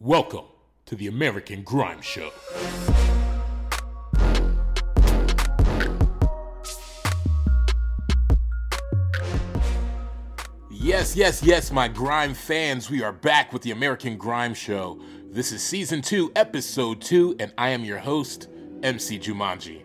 Welcome to the American Grime Show. Yes, yes, yes, my grime fans, we are back with the American Grime Show. This is season 2, episode 2, and I am your host, MC Jumanji.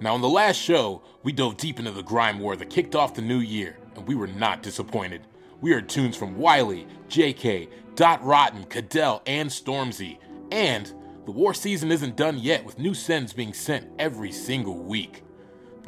Now, on the last show, we dove deep into the grime war that kicked off the new year, and we were not disappointed. We heard tunes from Wiley, Jaykae, Dot Rotten, Cadell, and Stormzy. And the war season isn't done yet, with new sends being sent every single week.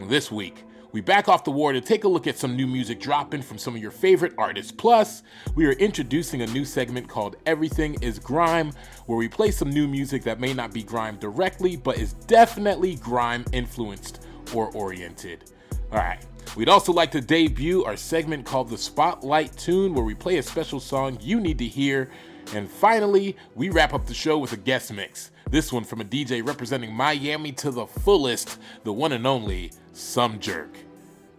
This week, we back off the war to take a look at some new music dropping from some of your favorite artists. Plus, we are introducing a new segment called Everything is Grime, where we play some new music that may not be grime directly, but is definitely grime influenced or oriented. Alright, we'd also like to debut our segment called the Spotlight Tune, where we play a special song you need to hear. And finally, we wrap up the show with a guest mix. This one from a DJ representing Miami to the fullest, the one and only Somejerk.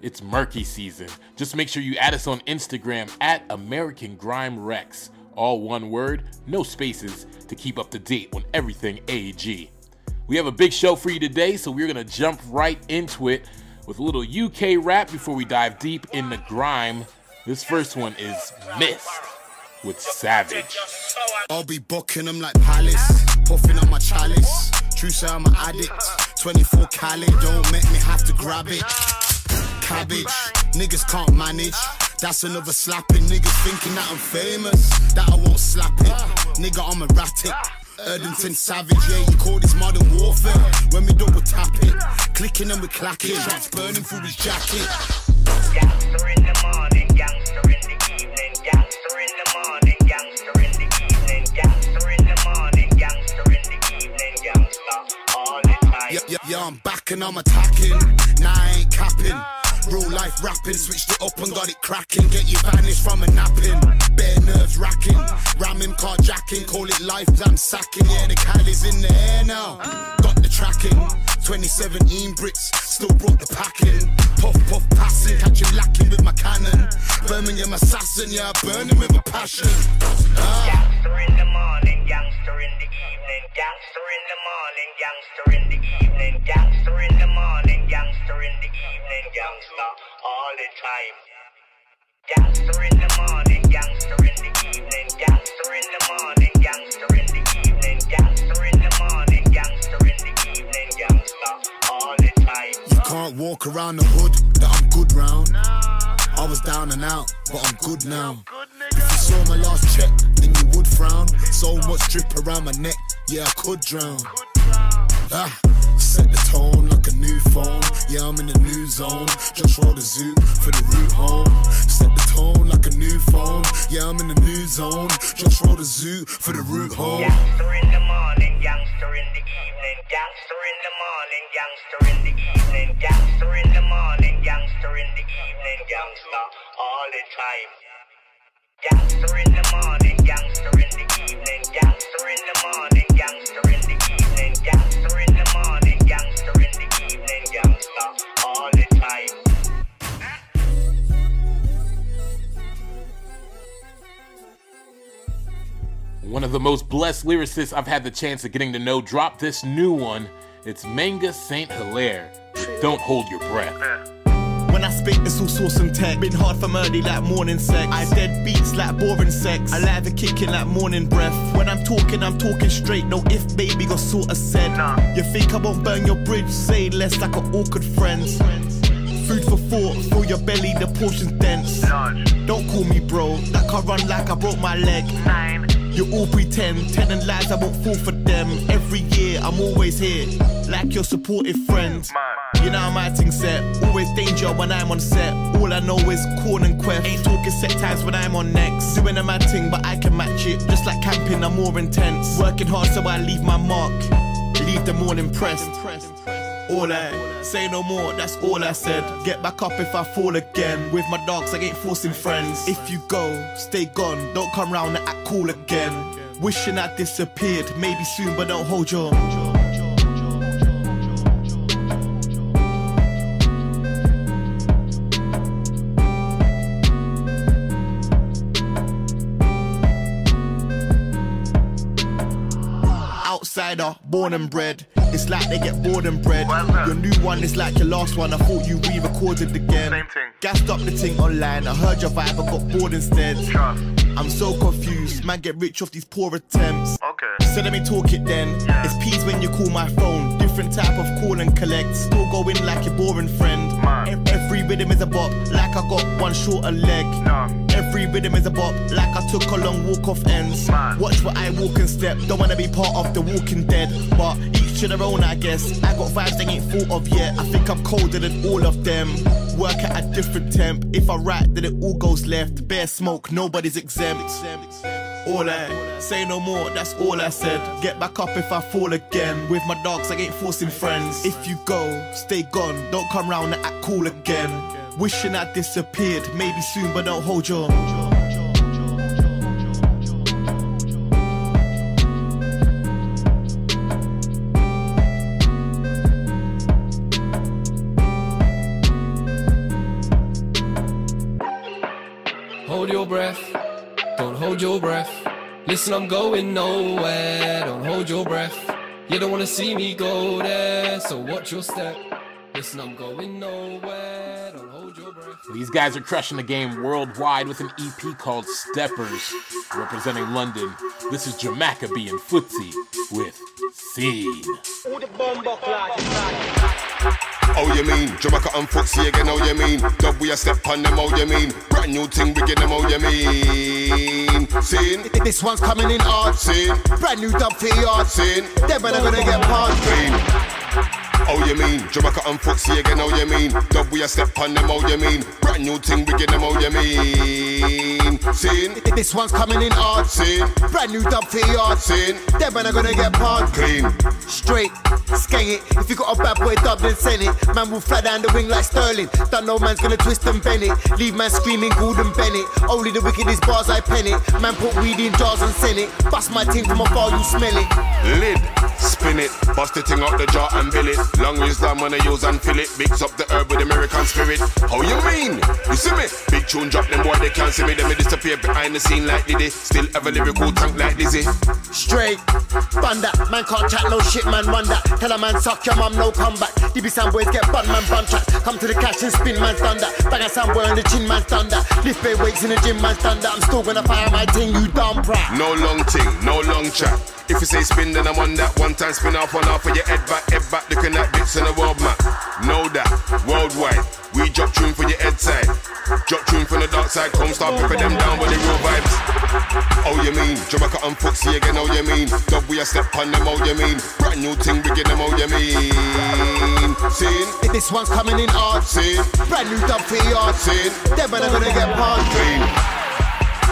It's murky season. Just make sure you add us on Instagram at American Grime Rex. All one word, no spaces, to keep up to date on everything AG. We have a big show for you today, so we're gonna jump right into it with a little UK rap before we dive deep in the grime. This first one is Mist with Savage. I'll be booking them like Palace, puffing on my chalice. True say I'm an addict. 24 Cali, don't make me have to grab it. Cabbage, niggas can't manage. That's another slapping. Niggas thinking that I'm famous, that I won't slap it. Nigga, I'm erratic. Erdington Savage, yeah, you call this modern warfare. When we double tap it, clicking and we clacking. Shots burning through his jacket. Gangster in the morning, gangster in the evening, gangster in the morning, gangster in the evening, gangster in the morning, gangster in the evening, gangster all the time. Yeah, yeah, yeah, I'm back and I'm attacking. Nah, I ain't capping. Real life rapping, switched it up and got it cracking. Get you vanished from a napping. Bare nerves racking. Ramming, carjacking, call it lifetime sacking. Yeah, the Cali's in the air now. Got the tracking. 2017 Brits, still brought the packing. Puff, puff, passing, catch him lacking with my cannon. Birmingham assassin, yeah, I burn him with a passion. Ah. Gangster in the morning, gangster in the evening, gangster in the morning, gangster in the evening, gangster in the gangster in the evening, gangster all the time. Gangster in the morning, gangster in the evening, gangster in the morning, gangster in the evening, gangster in the morning, gangster in the evening, gangster all the time. You can't walk around the hood that I'm good round. I was down and out, but I'm good now. If you saw my last check, then you would frown. So much drip around my neck, yeah, I could drown. Ah, set the tone like a new phone. Yeah, I'm in the new zone. Just roll the zoo for the route home. Set the tone like a new phone. Yeah, I'm in the new zone. Just roll the zoo for the route home. Gangster in the morning, gangster in the evening, gangster in the morning, gangster in the evening, gangster in the morning, gangster in the evening, gangster all the time. Gangster in the morning, One of the most blessed lyricists I've had the chance of getting to know dropped this new one. It's Manga Saint Hilaire. Don't hold your breath. When I spit, it's all sauce and tech. Been hard from early like morning sex. I dead beats like boring sex. I lather kicking like morning breath. When I'm talking, I'm talking straight. No if, baby, got sorta said. You think I won't burn your bridge? Say less like an awkward friends. Food for thought, fill your belly, the portion's dense. Don't call me bro, that can run like I broke my leg. You all pretend, telling lies I won't fall for them. Every year I'm always here, like your supportive friend. You know I'm acting set, always danger when I'm on set. All I know is corn and quest. Ain't talking set times when I'm on next. Doing a mad thing, but I can match it. Just like camping, I'm more intense. Working hard so I leave my mark. Leave them all impressed. All I say no more, that's all I said. Get back up if I fall again. With my dogs, I ain't forcing friends. If you go, stay gone. Don't come round and act cool again. Wishing I disappeared, maybe soon, but don't hold your. Born and bred. It's like they get bored and bred. Your new one is like your last one. I thought you re-recorded again. Same thing. Gassed up the thing online. I heard your vibe, I got bored instead. Trust. I'm so confused. Man, get rich off these poor attempts. Okay. So let me talk it then. Yeah. It's peas when you call my phone. Different type of call and collect. Still going like your boring friend. Man. Every rhythm is a bop, like I got one shorter leg. Nah. Every rhythm is a bop, like I took a long walk off ends. Man. Watch what I walk and step. Don't wanna be part of the walking dead. But each to their own, I guess. I got vibes they ain't thought of yet. I think I'm colder than all of them. Work at a different temp. If I write, then it all goes left. Bare smoke, nobody's exempt. All I say no more, that's all I said. Get back up if I fall again. With my dogs, I ain't forcing friends. If you go, stay gone. Don't come round and act cool again. Wishing I disappeared, maybe soon, but don't hold your. Listen, I'm going nowhere, don't hold your breath. You don't wanna see me go there, so watch your step. Listen, I'm going nowhere, don't hold your breath. These guys are crushing the game worldwide with an EP called Steppers, representing London. This is Jamakabi being footsie with Scene. Oh, you mean? Jamakabi and Footsie again, oh, you mean? Dub we a step on them, oh, you mean? Brand new thing, we get them, oh, you mean? Seen? This one's coming in hard, seen? Brand new dub for yard, seen? Them man are gonna get part clean. Oh, you mean? Jamakabi and Footsie again, oh, you mean? Dub we a step on them, oh, you mean? Brand new thing, we get them, oh, you mean? Seen? This one's coming in hard, seen? Brand new dub for yard, seen? Them man are gonna get part clean. Straight, skeng it. If you got a bad boy dub, then send it. Man will fly down the wing like Sterling. Don't know man's gonna twist and bend it. Leave man screaming Gordon Bennett. Only the wickedest bars I pen it. Man put weed in jars and send it. Bust my ting from afar, you smell it. Lid, spin it. Bust the thing out the jar and bill it. Long wisdom when I use and fill it. Mix up the herb with American spirit. How you mean? You see me? Big tune drop them boy, they can't see me. Them me disappear behind the scene like Diddy. Still have a lyrical tank like Dizzy. Straight, that. Man can't chat no shit, man that. Tell a man suck your mum, no comeback. DB Sam boys get bun, man bun chat. Come to the cash and spin, man thunder. Bang a Sam boy on the chin, man thunder. Lift bay weights in the gym, man thunder. I'm still gonna fire my ting, you dumb brat. No long ting, no long chat. If you say spin, then I'm on that. One time spin off, one off of your head back, head back. Looking at bits in the world map. Know that, worldwide. We drop tune for your head side. Drop tune from the dark side. Come start pepper them down with the real vibes. Oh, you mean? Jamakabi and Footsie again, oh, you mean? Dub we a step on them, oh, you mean? Brand new thing, we get them, oh, you mean? Seen? This one's coming in hard, seen? Brand new dub for yard, seen? Man are gonna get part clean.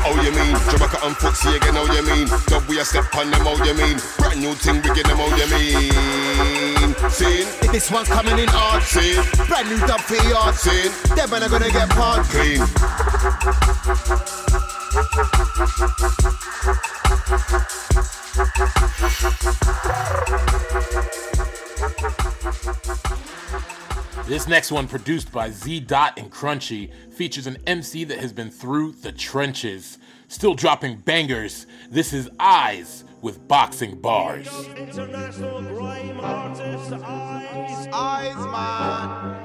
Oh, you mean? Jamakabi and Footsie again, oh, you mean? Dub we a step on them, oh, you mean? Brand new thing, we get them, oh, you mean? Seen? If This one's coming in hard, seen? Brand new dub for yard, seen? Them man are gonna get part clean. This next one, produced by Z Dot and Crunchy, features an MC that has been through the trenches. Still dropping bangers. This is Eyes with boxing bars. International grime artist Eyes. Eyes, man.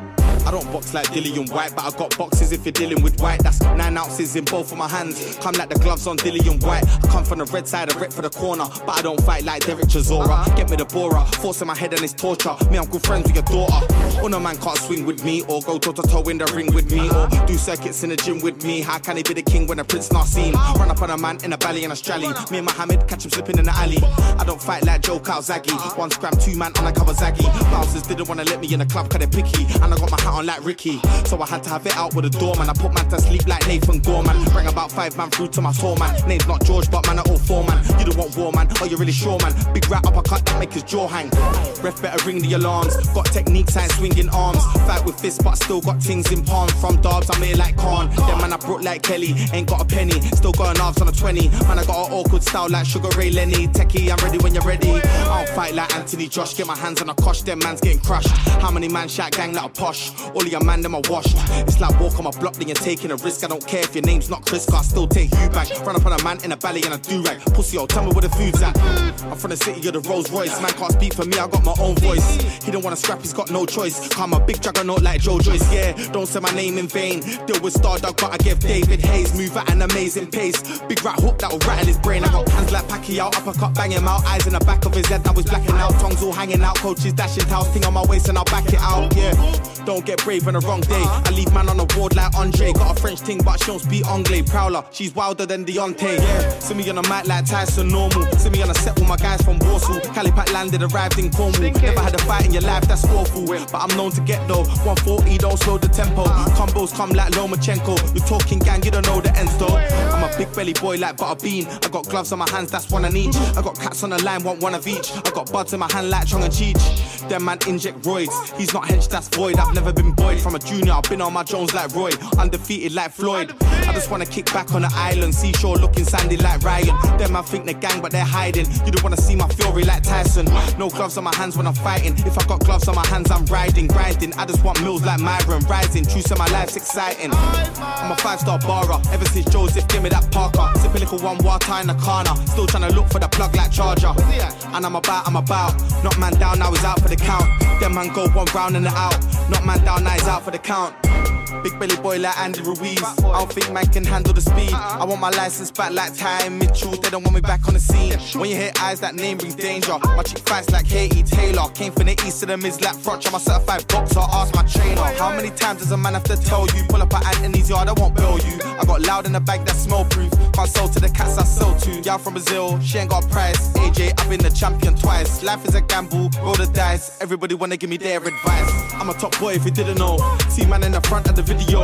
I don't box like Dillian Whyte, but I got boxes if you're dealing with white. That's nine ounces in both of my hands. Come like the gloves on Dillian Whyte. I come from the red side, I rep for the corner, but I don't fight like Derek Chisora. Uh-huh. Get me the Bora, forcing my head and it's torture. Me, I'm good friends with your daughter. Oh no man can't swing with me, or go toe to toe in the ring with me, or uh-huh. do circuits in the gym with me. How can he be the king when the prince not seen? Uh-huh. Run up on a man in a valley and a strally. Me and Mohammed catch him slipping in the alley. I don't fight like Joe Calzaghe. One scram, two man on a Kawasaki. Bouncers didn't wanna let me in the club, cause they picky. And I got my hat on like Ricky. So I had to have it out with a doorman. I put man to sleep like Nathan Gorman. Bring about five man through to my soul man. Name's not George, but man, are all four war man, are you really sure man? Big rat uppercut that make his jaw hang. Ref better ring the alarms. Got techniques and swinging arms. Fight with fists, but still got things in palm. From Darbs, I'm here like Khan. Then man, I brought like Kelly. Ain't got a penny, still an halves on a 20. Man, I got an awkward style like Sugar Ray Lenny. Techie, I'm ready when you're ready. I don't fight like Anthony Josh. Get my hands on a cosh, them man's getting crushed. How many man shot gang that are posh? All of your man them are washed. It's like walk on my block, then you're taking a risk. I don't care if your name's not Chris, I still take you back. Run up on a man in a belly and a do rag. Pussy, yo, tell me where the food's at. I'm from the city of the Rolls Royce. Man can't speak for me, I got my own voice. He don't wanna scrap, he's got no choice. Come a big juggernaut like Joe Joyce, yeah. Don't say my name in vain. Deal with Stardog, but I give David Hayes. Move at an amazing pace. Big rat hook that'll rattle his brain. I got hands like Pacquiao, uppercut bang him out. Eyes in the back of his head that was blacking out. Tongues all hanging out. Coaches dashing towels, thing on my waist and I'll back it out, yeah. Don't get brave on the wrong day. I leave man on the ward like Andre. Got a French ting, but she don't speak Anglais. Prowler, she's wilder than Deontay, yeah. See me on a mic like Tyson normal. See me on a set with my guys from Warsaw. Calipat landed, arrived in Cornwall. Never had a fight in your life, that's awful. But I'm known to get though. 140, don't slow the tempo. Uh-huh. Combos come like Lomachenko. You talking gang, you don't know the ends though. I'm a big belly boy like Butterbean. I got gloves on my hands, that's one on each. I got cats on the line, want one of each. I got buds in my hand like Chong and Cheech. Them man inject roids. He's not hench, that's void. I've never been buoyed from a junior. I've been on my Jones like Roy. Undefeated like Floyd. I just wanna kick back on the island. Seashore looking sandy like Ryan. Them I think they're gang, but they're hiding. You don't wanna see my fury like Tyson. No gloves on my hands when I'm fighting. If I got gloves on my hands, I'm riding, grinding. I just want mills like Myron, rising. True to my life's exciting. I'm a five star barra. Ever since Joseph, give me that Parker. Sip a little one water in the corner. Still trying to look for the plug like charger. And I'm about, I'm about. Knock man down, now he's out for the count. Them man go one round and out. Knock man down, now he's out for the count. Big belly boy like Andy Ruiz. I don't think man can handle the speed. I want my license back like and Mitchell. They don't want me back on the scene. When you hear eyes, that name brings danger. My chick fights like Katie Taylor. Came from the east of the mids like Froch. I'm a certified boxer. Ask my trainer. How many times does a man have to tell you? Pull up at Anthony's yard, I won't bail you. I got loud in the bag that's smell proof. My soul to the cats I sell to. Y'all from Brazil, she ain't got a price. AJ, I've been the champion twice. Life is a gamble, roll the dice. Everybody wanna give me their advice. I'm a top boy if you didn't know. See man in the front of the video.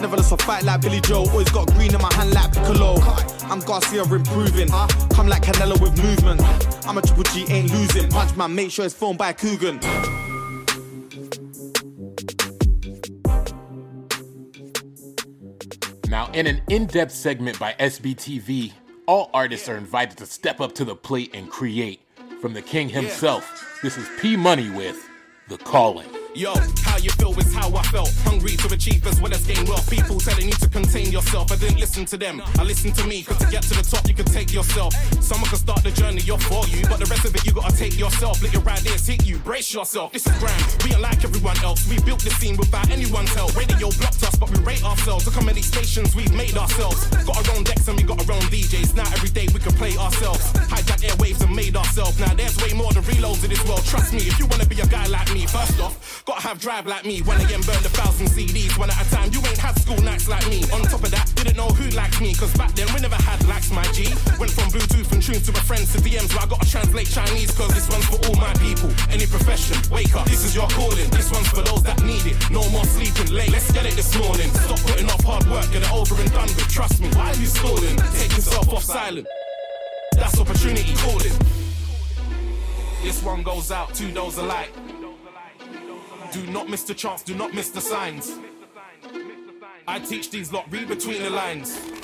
Never lost a fight like Billy Joe. Always got green in my hand like Piccolo. I'm Garcia improving. Come like Canelo with movement. I'm a triple G, ain't losing. Punch man, make sure it's filmed by Coogan. Now, in an in depth segment by SBTV, all artists are invited to step up to the plate and create. From the king himself, this is P Money with The Calling. Yo, how you feel is how I felt. Hungry to achieve as well as gain wealth. People telling you to contain yourself. I didn't listen to them. I listened to me, cause to get to the top, you can take yourself. Someone can start the journey, you're for you. But the rest of it, you gotta take yourself. Let your ideas hit you. Brace yourself. This is grand. We ain't like everyone else. We built this scene without anyone's help. Radio blocked us, but we rate ourselves. Look how many stations we've made ourselves. Got our own decks and we got our own DJs. Now every day we can play ourselves. Hijack airwaves and made ourselves. Now there's way more than reloads in this world. Trust me, if you wanna be a guy like me, first off, gotta have drive like me. When again burned a thousand CDs one at a time. You ain't had school nights like me. On top of that, didn't know who liked me. Cause back then we never had likes, my G. Went from Bluetooth and tunes to my friends to DMs where I gotta translate Chinese. Cause this one's for all my people. Any profession, wake up. This is your calling. This one's for those that need it. No more sleeping late. Let's get it this morning. Stop putting off hard work. Get it over and done with. Trust me. Why are you stalling? Take yourself off silent. That's opportunity calling. This one goes out to those alike. Do not miss the chance, do not miss the signs. I teach these lot, read between the lines.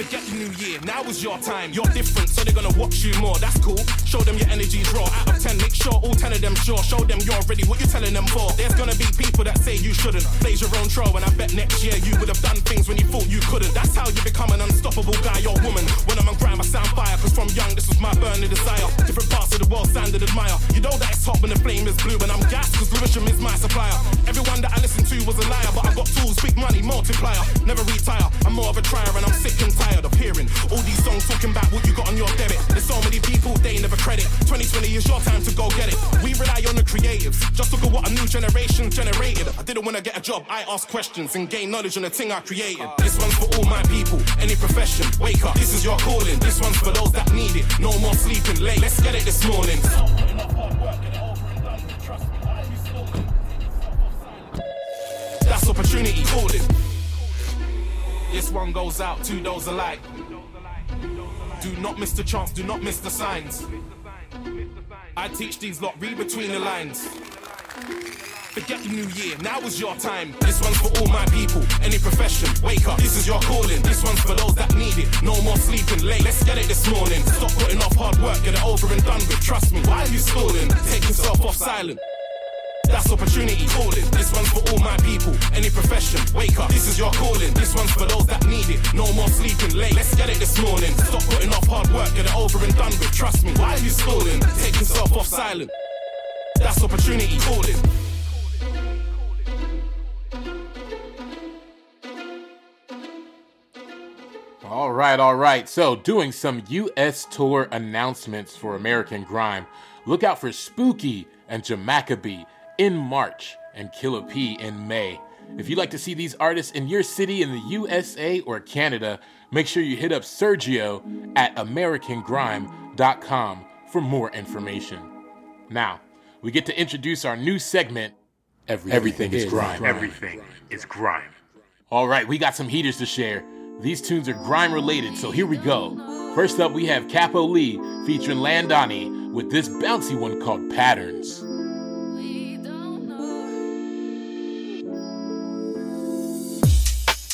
Forget the new year, now is your time. You're different, so they're gonna watch you more. That's cool. Show them your energy's raw. Out of 10, make sure all 10 of them sure. Show them you're ready, what you telling them for. There's gonna be people that say you shouldn't. Blaze your own trail, and I bet next year you would have done things when you thought you couldn't. That's how you become an unstoppable guy or woman. When I'm on grind, I sound fire, cause from young, this was my burning desire. Different parts of the world standard admire. You know that it's hot when the flame is blue, and I'm gas, cause Lewisham is my supplier. Everyone that I listen to was a liar, but I got tools, big money, multiplier. Never retire, I'm more of a trier, and I'm sick and tired of hearing all these songs talking about what you got on your debit. There's so many people, they never credit. 2020 is your time to go get it. We rely on the creatives. Just look at what a new generation generated. I didn't want to get a job, I asked questions and gain knowledge on the thing I created. This one's for all my people, any profession. Wake up, this is your calling. This one's for those that need it. No more sleeping late. Let's get it this morning. That's opportunity calling. This one goes out to those alike. Do not miss the chance, do not miss the signs. I teach these lot, read between the lines. Forget the new year, now is your time. This one's for all my people, any profession. Wake up, this is your calling. This one's for those that need it. No more sleeping late. Let's get it this morning. Stop putting off hard work, get it over and done with. Trust me, why are you stalling? Take yourself off silent. That's opportunity calling. This one's for all my people, any profession. Wake up, this is your calling. This one's for those that need it. No more sleeping late. Let's get it this morning. Stop putting off hard work, get it over and done with. Trust me, why are you stalling? Take yourself off silent. That's opportunity calling. All right, all right. So, doing some US tour announcements for American Grime. Look out for Spooky and Jamakabi in March and Killer P in May. If you'd like to see these artists in your city in the USA or Canada, make sure you hit up Sergio at AmericanGrime.com for more information. Now, we get to introduce our new segment Everything, Everything is, Grime. Everything is Grime. All right, we got some heaters to share. These tunes are grime related, so here we go. First up, we have Capo Lee featuring Landani with this bouncy one called Patterns.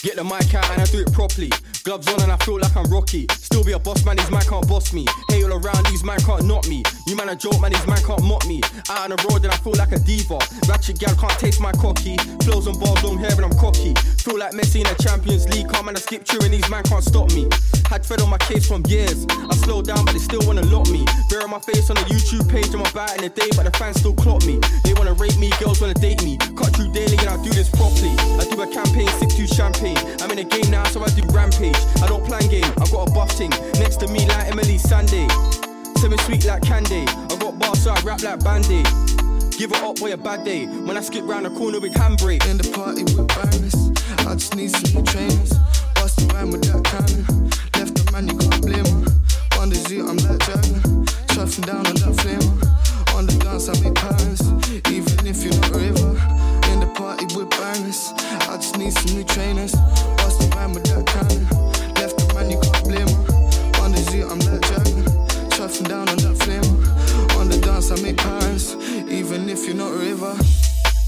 Get the mic out and I do it properly. Gloves on and I feel like I'm Rocky. Still be a boss man, these man can't boss me. Hey, all around, these man can't knock me. You man a joke, man, these man can't mock me. Out on the road and I feel like a diva. Ratchet gal can't taste my cocky. Flows on bars, long hair and I'm cocky. Feel like Messi in the Champions League. Come and I skip through and these man can't stop me. Had fed on my case from years. I slowed down, but they still wanna lock me. Bear on my face on the YouTube page my bat in the day, but the fans still clock me. They wanna rape me, girls wanna date me. Cut through daily and I do this properly. I do a campaign, sip to champagne. I'm in a game now, so I do rampage. I don't plan game, I got a buff thing. Next to me like Emeli Sandé. Semi sweet like candy. I got bars, so I rap like Bandy. Give it up for a bad day. When I skip round the corner with handbrake. In the party with Barris. I just need some new trainers. Bust rhyme with that cannon. Left the man, you can't blame. On the zoo, I'm like Jagger. Chuffing down on that flame. On the dance, I make patterns. Even if you're not a river. In the party with Barris. I just need some new trainers. Bust rhyme with that cannon. Left the man, you can't Down on that flame. On the dance, I make patterns. Even if you're not a river.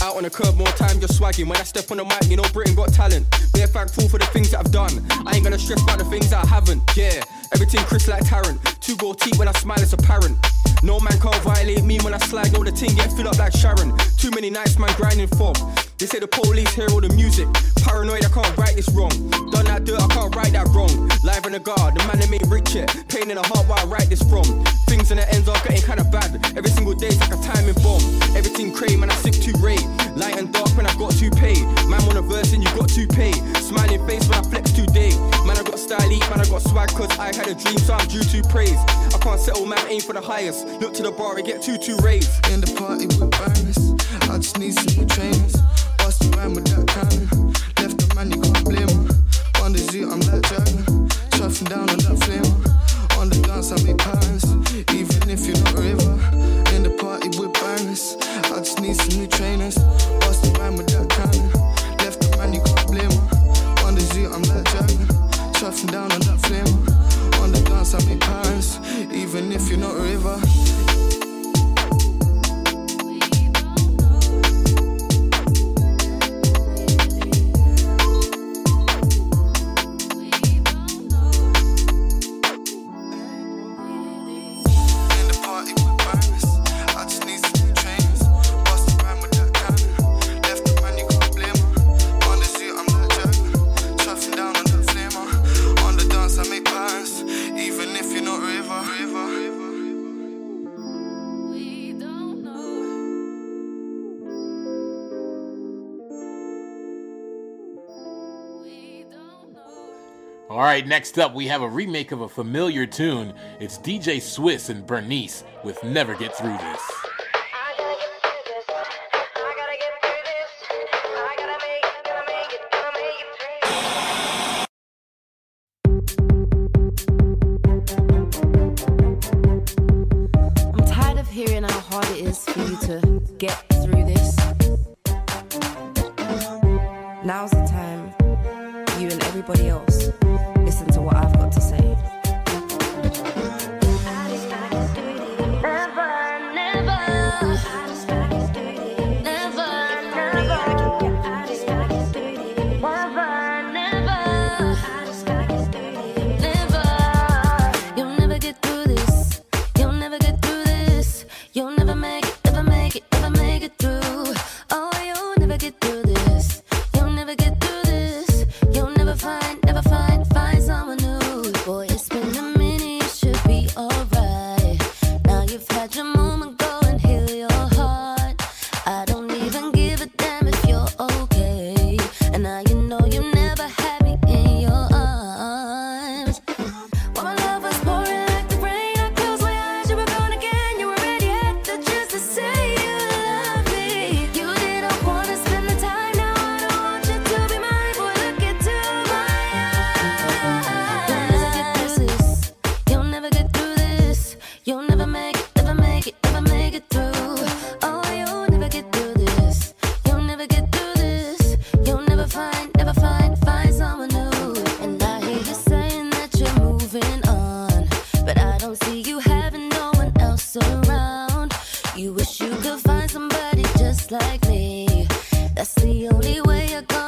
Out on the curb more time, just swagging. When I step on the mic, you know Britain got talent. Bare thankful for the things that I've done. I ain't gonna stress about the things that I haven't. Yeah, everything Chris like Tarrant. Two gold teeth when I smile, it's apparent. No man can't violate me when I slide. Know the ting get filled up like Sharon. Too many nights, man, grinding for. They say the police hear all the music. Paranoid, I can't write this wrong. Done that dirt, I can't write that wrong. Live in the guard, the man that made rich yet. Pain in the heart where I write this from. Things in the ends are getting kinda bad. Every single day's like a timing bomb. Everything cray, man, I sick too rate. Light and dark when I got too paid. Man, on a verse and you got to pay. Smiling face when I flex too today. Man, I got style, man, I got swag, cause I had a dream, so I'm due to praise. I can't settle, man, aim for the highest. Look to the bar and get two, two raised. In the party with Barris. I just need some new trainers. Bust rhyme with that cannon. Right, next up, we have a remake of a familiar tune. It's DJ Swiss and Bernice with Never Get Through This. That's the only way you're gonna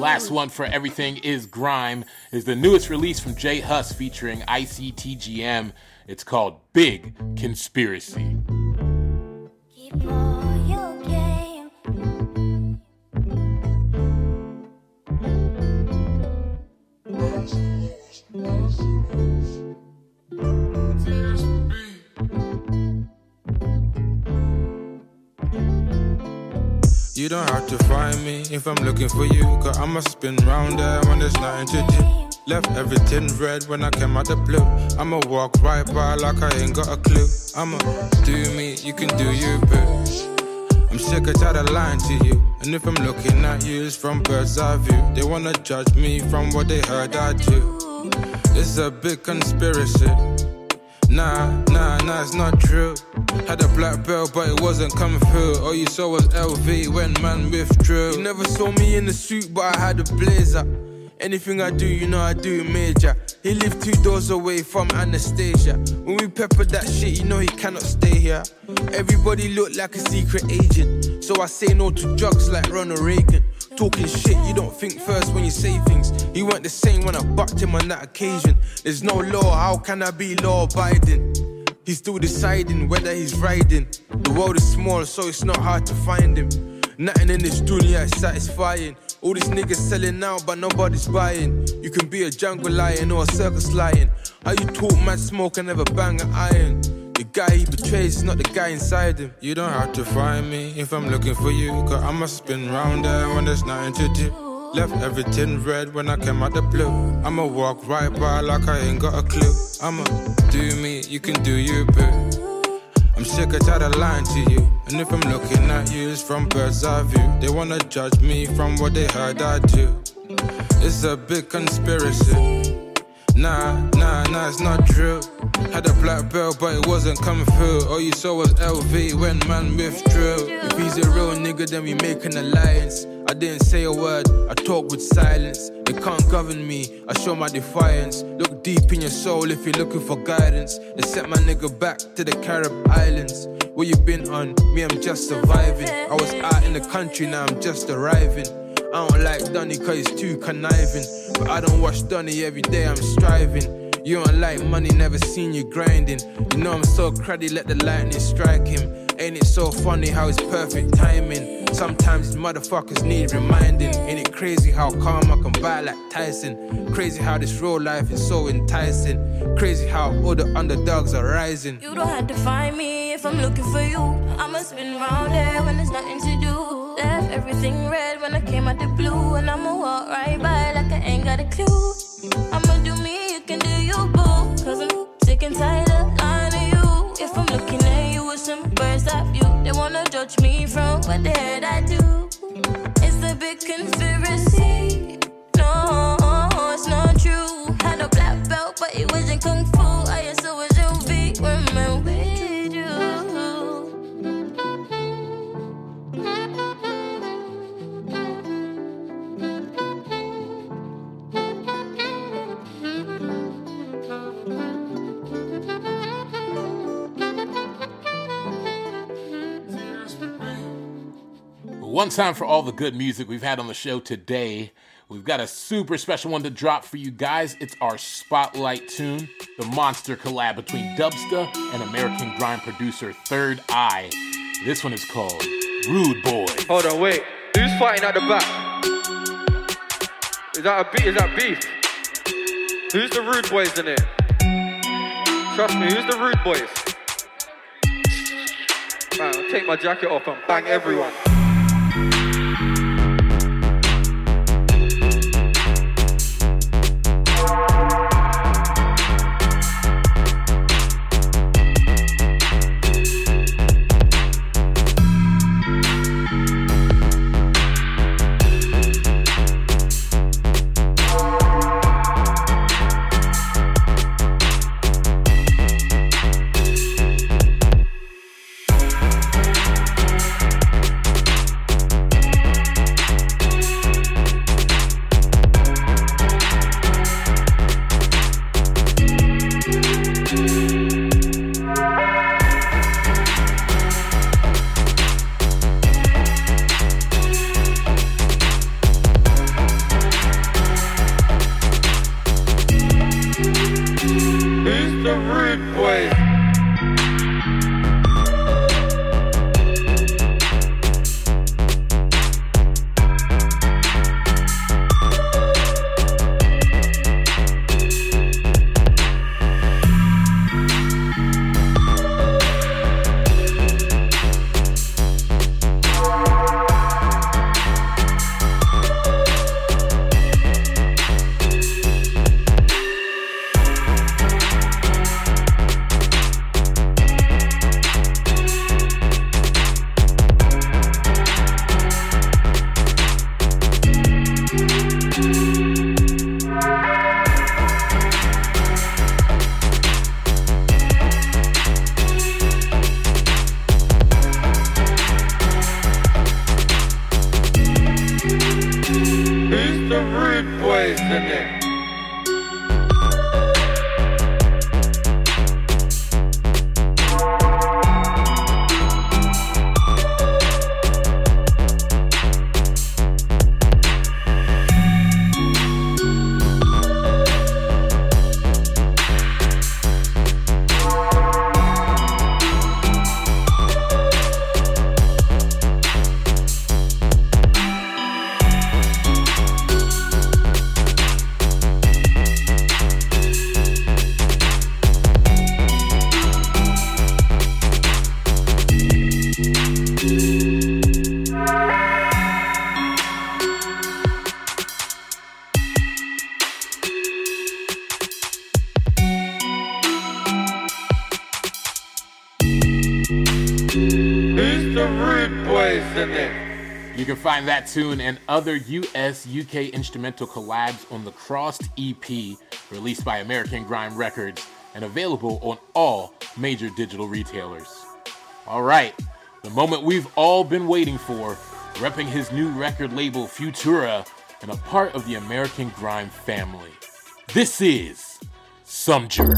Last one for Everything is Grime is the newest release from J Hus featuring ICTGM. It's called Big Conspiracy. You don't have to find me if I'm looking for you. Cause I'ma spin round there when there's nothing to do. Left everything red when I came out the blue. I'ma walk right by like I ain't got a clue. I'ma do me, you can do you, boo. I'm sick of tired of lying to you. And if I'm looking at you, it's from bird's eye view. They wanna judge me from what they heard I do. It's a big conspiracy. Nah, nah, nah, it's not true. Had a black belt, but it wasn't coming through. All you saw was LV when man withdrew. You never saw me in the suit, but I had a blazer. Anything I do, you know I do major. He lived two doors away from Anastasia. When we pepper that shit, you know he cannot stay here. Everybody look like a secret agent. So I say no to drugs like Ronald Reagan. Talking shit, you don't think first when you say things. You weren't the same when I bucked him on that occasion. There's no law, how can I be law abiding? He's still deciding whether he's riding. The world is small, so it's not hard to find him. Nothing in this dunya is satisfying. All these niggas selling out, but nobody's buying. You can be a jungle lion or a circus lion. How you talk mad smoke and never bang an iron? The guy he betrays is not the guy inside him. You don't have to find me if I'm looking for you. Cause I'ma spin round there when there's nothing to do. Left everything red when I came out the blue. I'ma walk right by like I ain't got a clue. I'ma do me, you can do you, boo. I'm sick of tired of lying to you. And if I'm looking at you, it's from bird's eye view. They wanna judge me from what they heard I do. It's a big conspiracy. Nah, nah, nah, it's not true. Had a black belt, but it wasn't coming through. All you saw was LV when man withdrew. If he's a real nigga, then we make an alliance. I didn't say a word, I talk with silence. They can't govern me, I show my defiance. Look deep in your soul if you're looking for guidance. They sent my nigga back to the Carib Islands. Where you been on? Me, I'm just surviving. I was out in the country, now I'm just arriving. I don't like Donny cause he's too conniving. But I don't watch Donny every day, I'm striving. You don't like money, never seen you grinding. You know I'm so cruddy, let the lightning strike him. Ain't it so funny how it's perfect timing? Sometimes motherfuckers need reminding. Ain't it crazy how calm I can buy like Tyson? Crazy how this real life is so enticing. Crazy how all the underdogs are rising. You don't have to find me if I'm looking for you. I'ma spin round there when there's nothing to do. Left Everything red when I came out the blue, and I'ma walk right by like I ain't got a clue. I'ma do me, you can do you, boo. Cause I'm sick and tired of lying to you. If I'm looking at you with some bird's eye view, they wanna judge me from what the head I do. It's a big conspiracy. No, it's not true. Had a black belt, but it wasn't kung fu. I One time for all the good music we've had on the show today. We've got a super special one to drop for you guys. It's our spotlight tune, the monster collab between Dubsta and American grime producer Third Eye. This one is called Rude Boy. Hold on, wait. Who's fighting at the back? Is that a beef? Is that beef? Who's the rude boys in it? Trust me, who's the rude boys? Man, I'll take my jacket off and bang everyone. Can find that tune and other US UK instrumental collabs on the Crossed EP released by American Grime Records and available on all major digital retailers. All right, the moment we've all been waiting for, repping his new record label Futura and a part of the American Grime family. This is Somejerk.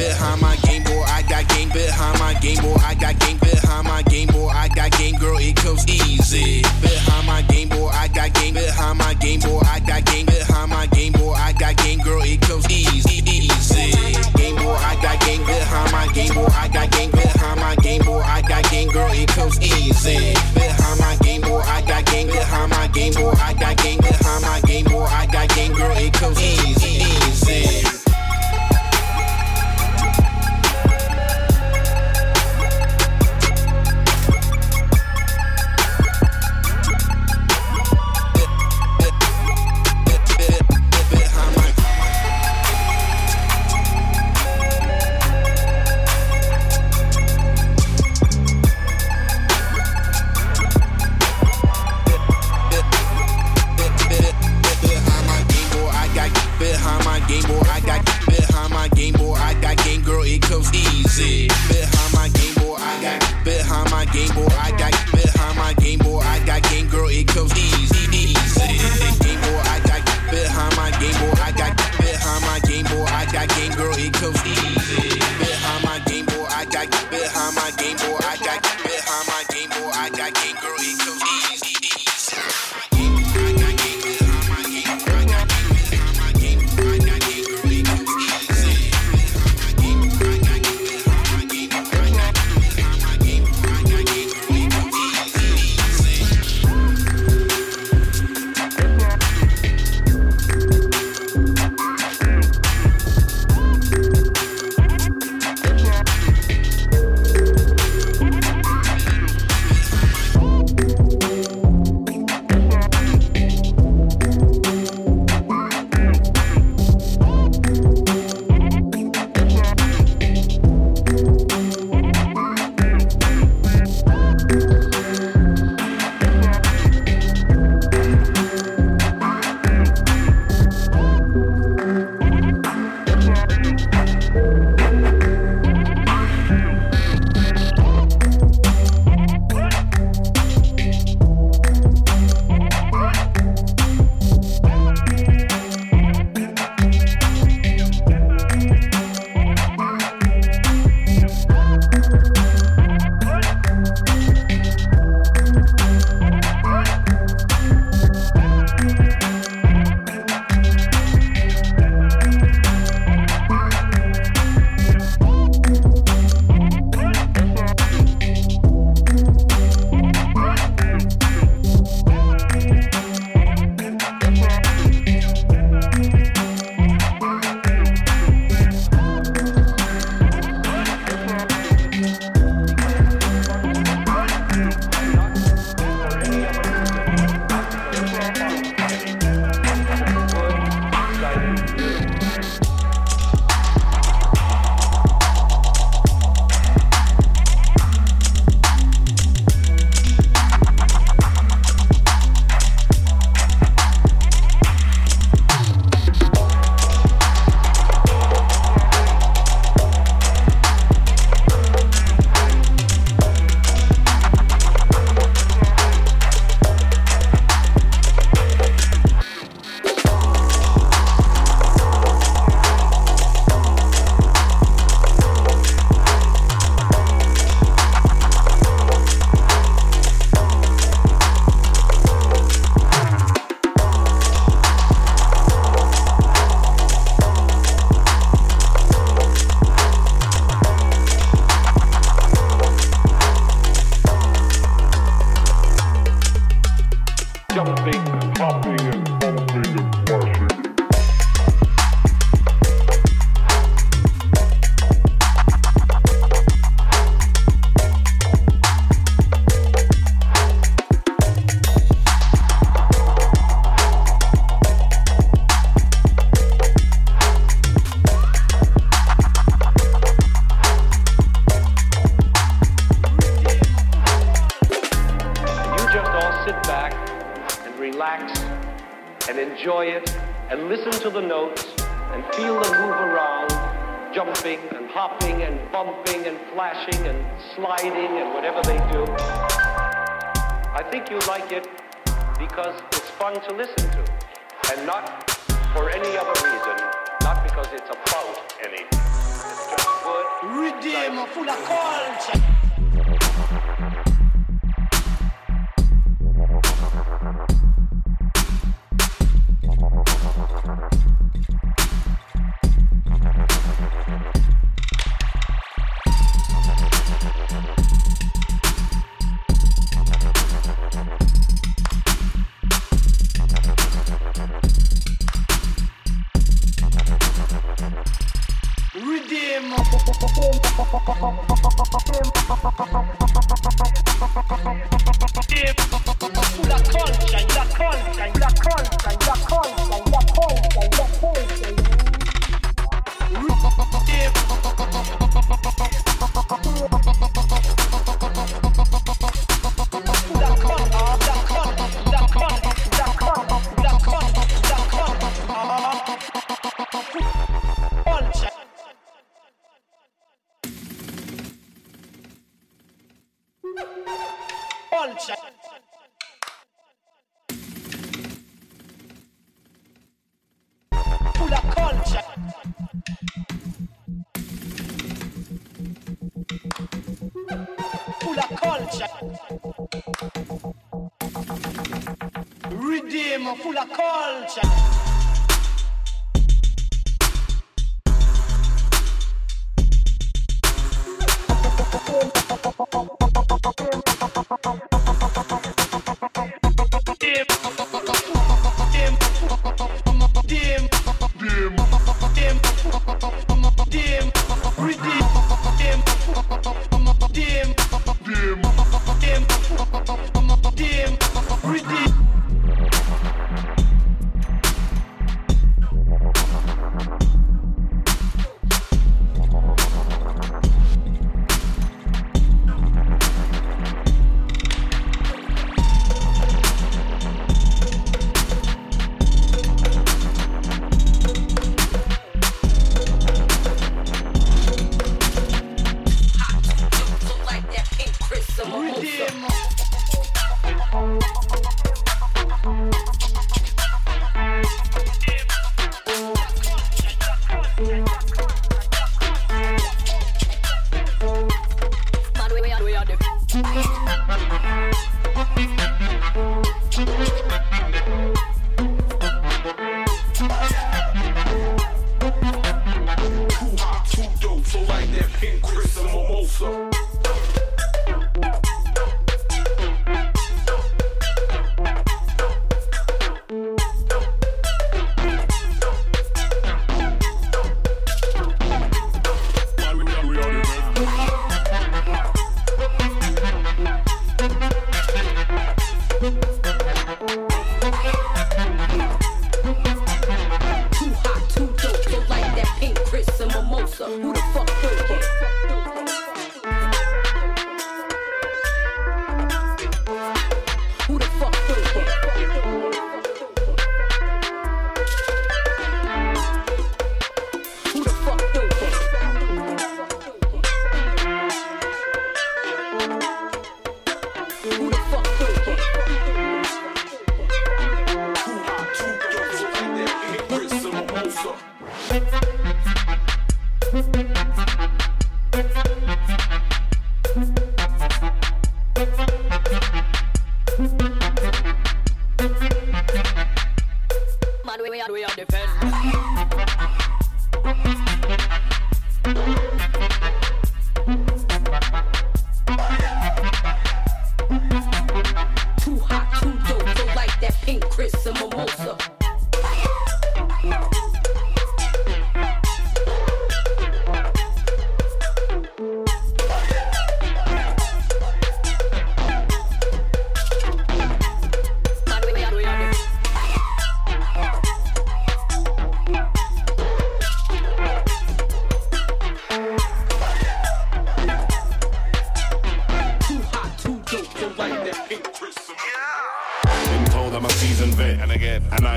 Behind my game boy, I got game behind my game boy, I got game behind my game boy, I got game girl, it comes easy. Behind my game boy, I got game behind my game boy, I got game behind my game boy, I got game girl, it comes easy, easy. Game boy, I got game behind my game boy, I got game behind my game boy, I got game girl, it comes easy. Behind my game boy, I got game behind my game boy, I got game behind my game boy, I got game girl, it comes easy,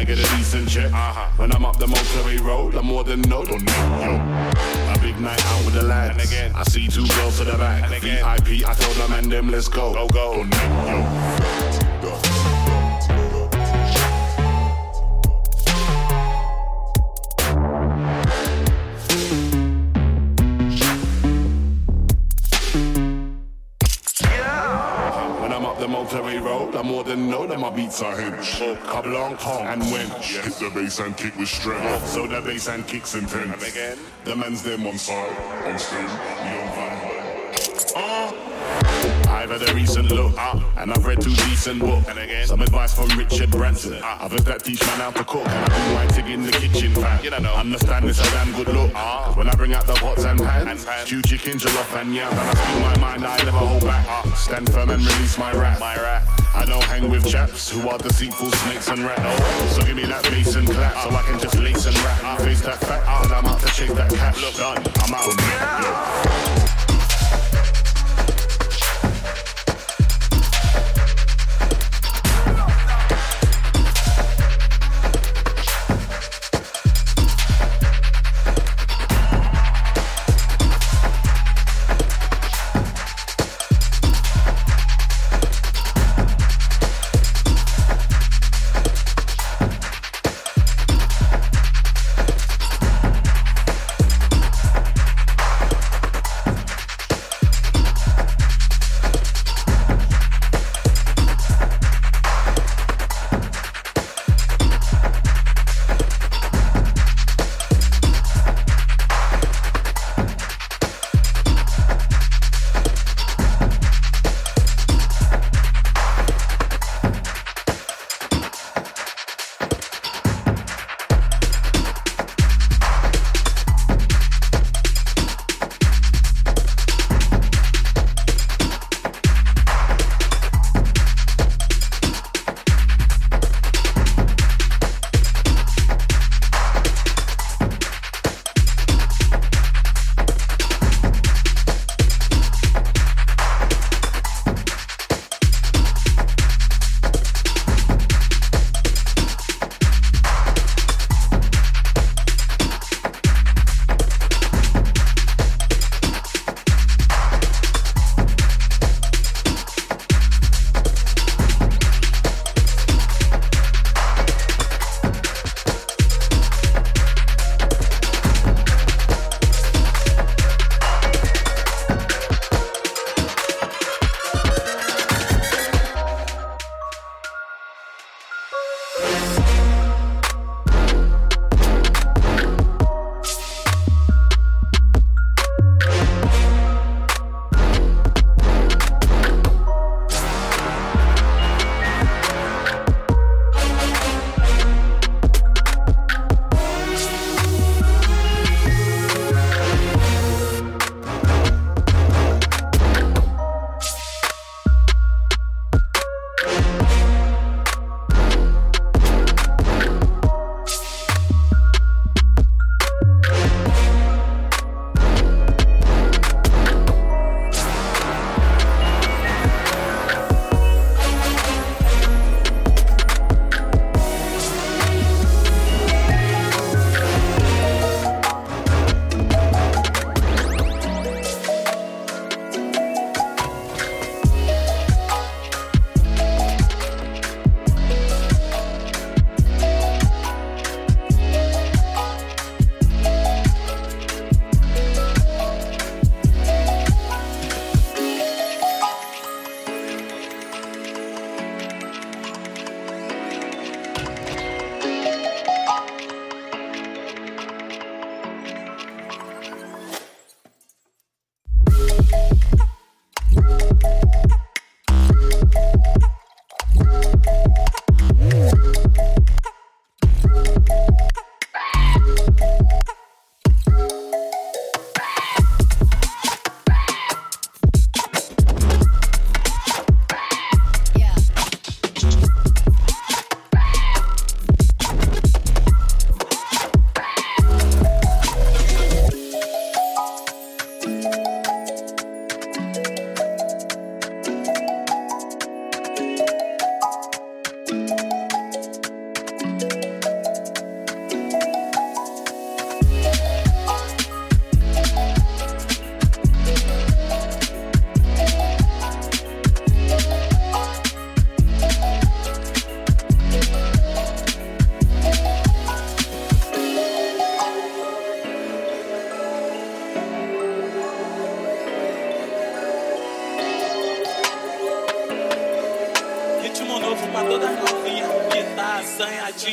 I get a decent check. Uh-huh. When I'm up the motorway road, I'm more than no, don't know. Yo. A big night out with the lads. And again, I see two girls to the back. And again, VIP, I told them and them, let's go. Go, go. Don't know. Motorway road, I'm more than know that my beats are on Kong and winch. Hit the bass and kick with strength. So the bass and kicks intense. again, the man's them on side, on stage, I've had a recent look, uh, and I've read two decent books. And again, some advice from Richard Branson. Uh, I've heard that teach man how to cook, and I do my tig in the kitchen, fam. You know, understand this a damn good look. Uh, 'Cause when I bring out the pots and pans, stew chicken, jollof and yam, and I speak my mind, I never hold back. Uh, stand firm and release my rap. My rap. I don't hang with chaps who are deceitful snakes and rats. So give me that bass and clap, so I can just lace and rap. I face that fact, that I'm out to chase that cash. Look, done, I'm out. Yeah.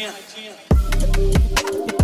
Assanhadinha.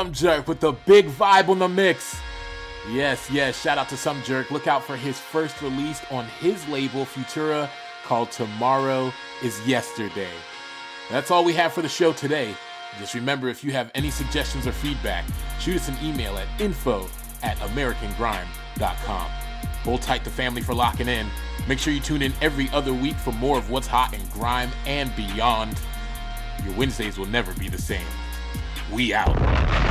Some jerk with the big vibe on the mix. Yes, yes, shout out to Somejerk. Look out for his first release on his label, Futura, called Tomorrow is Yesterday. That's all we have for the show today. Just remember if you have any suggestions or feedback, shoot us an email at info at americangrime.com. Hold tight the family for locking in. Make sure you tune in every other week for more of what's hot in grime and beyond. Your Wednesdays will never be the same. We out.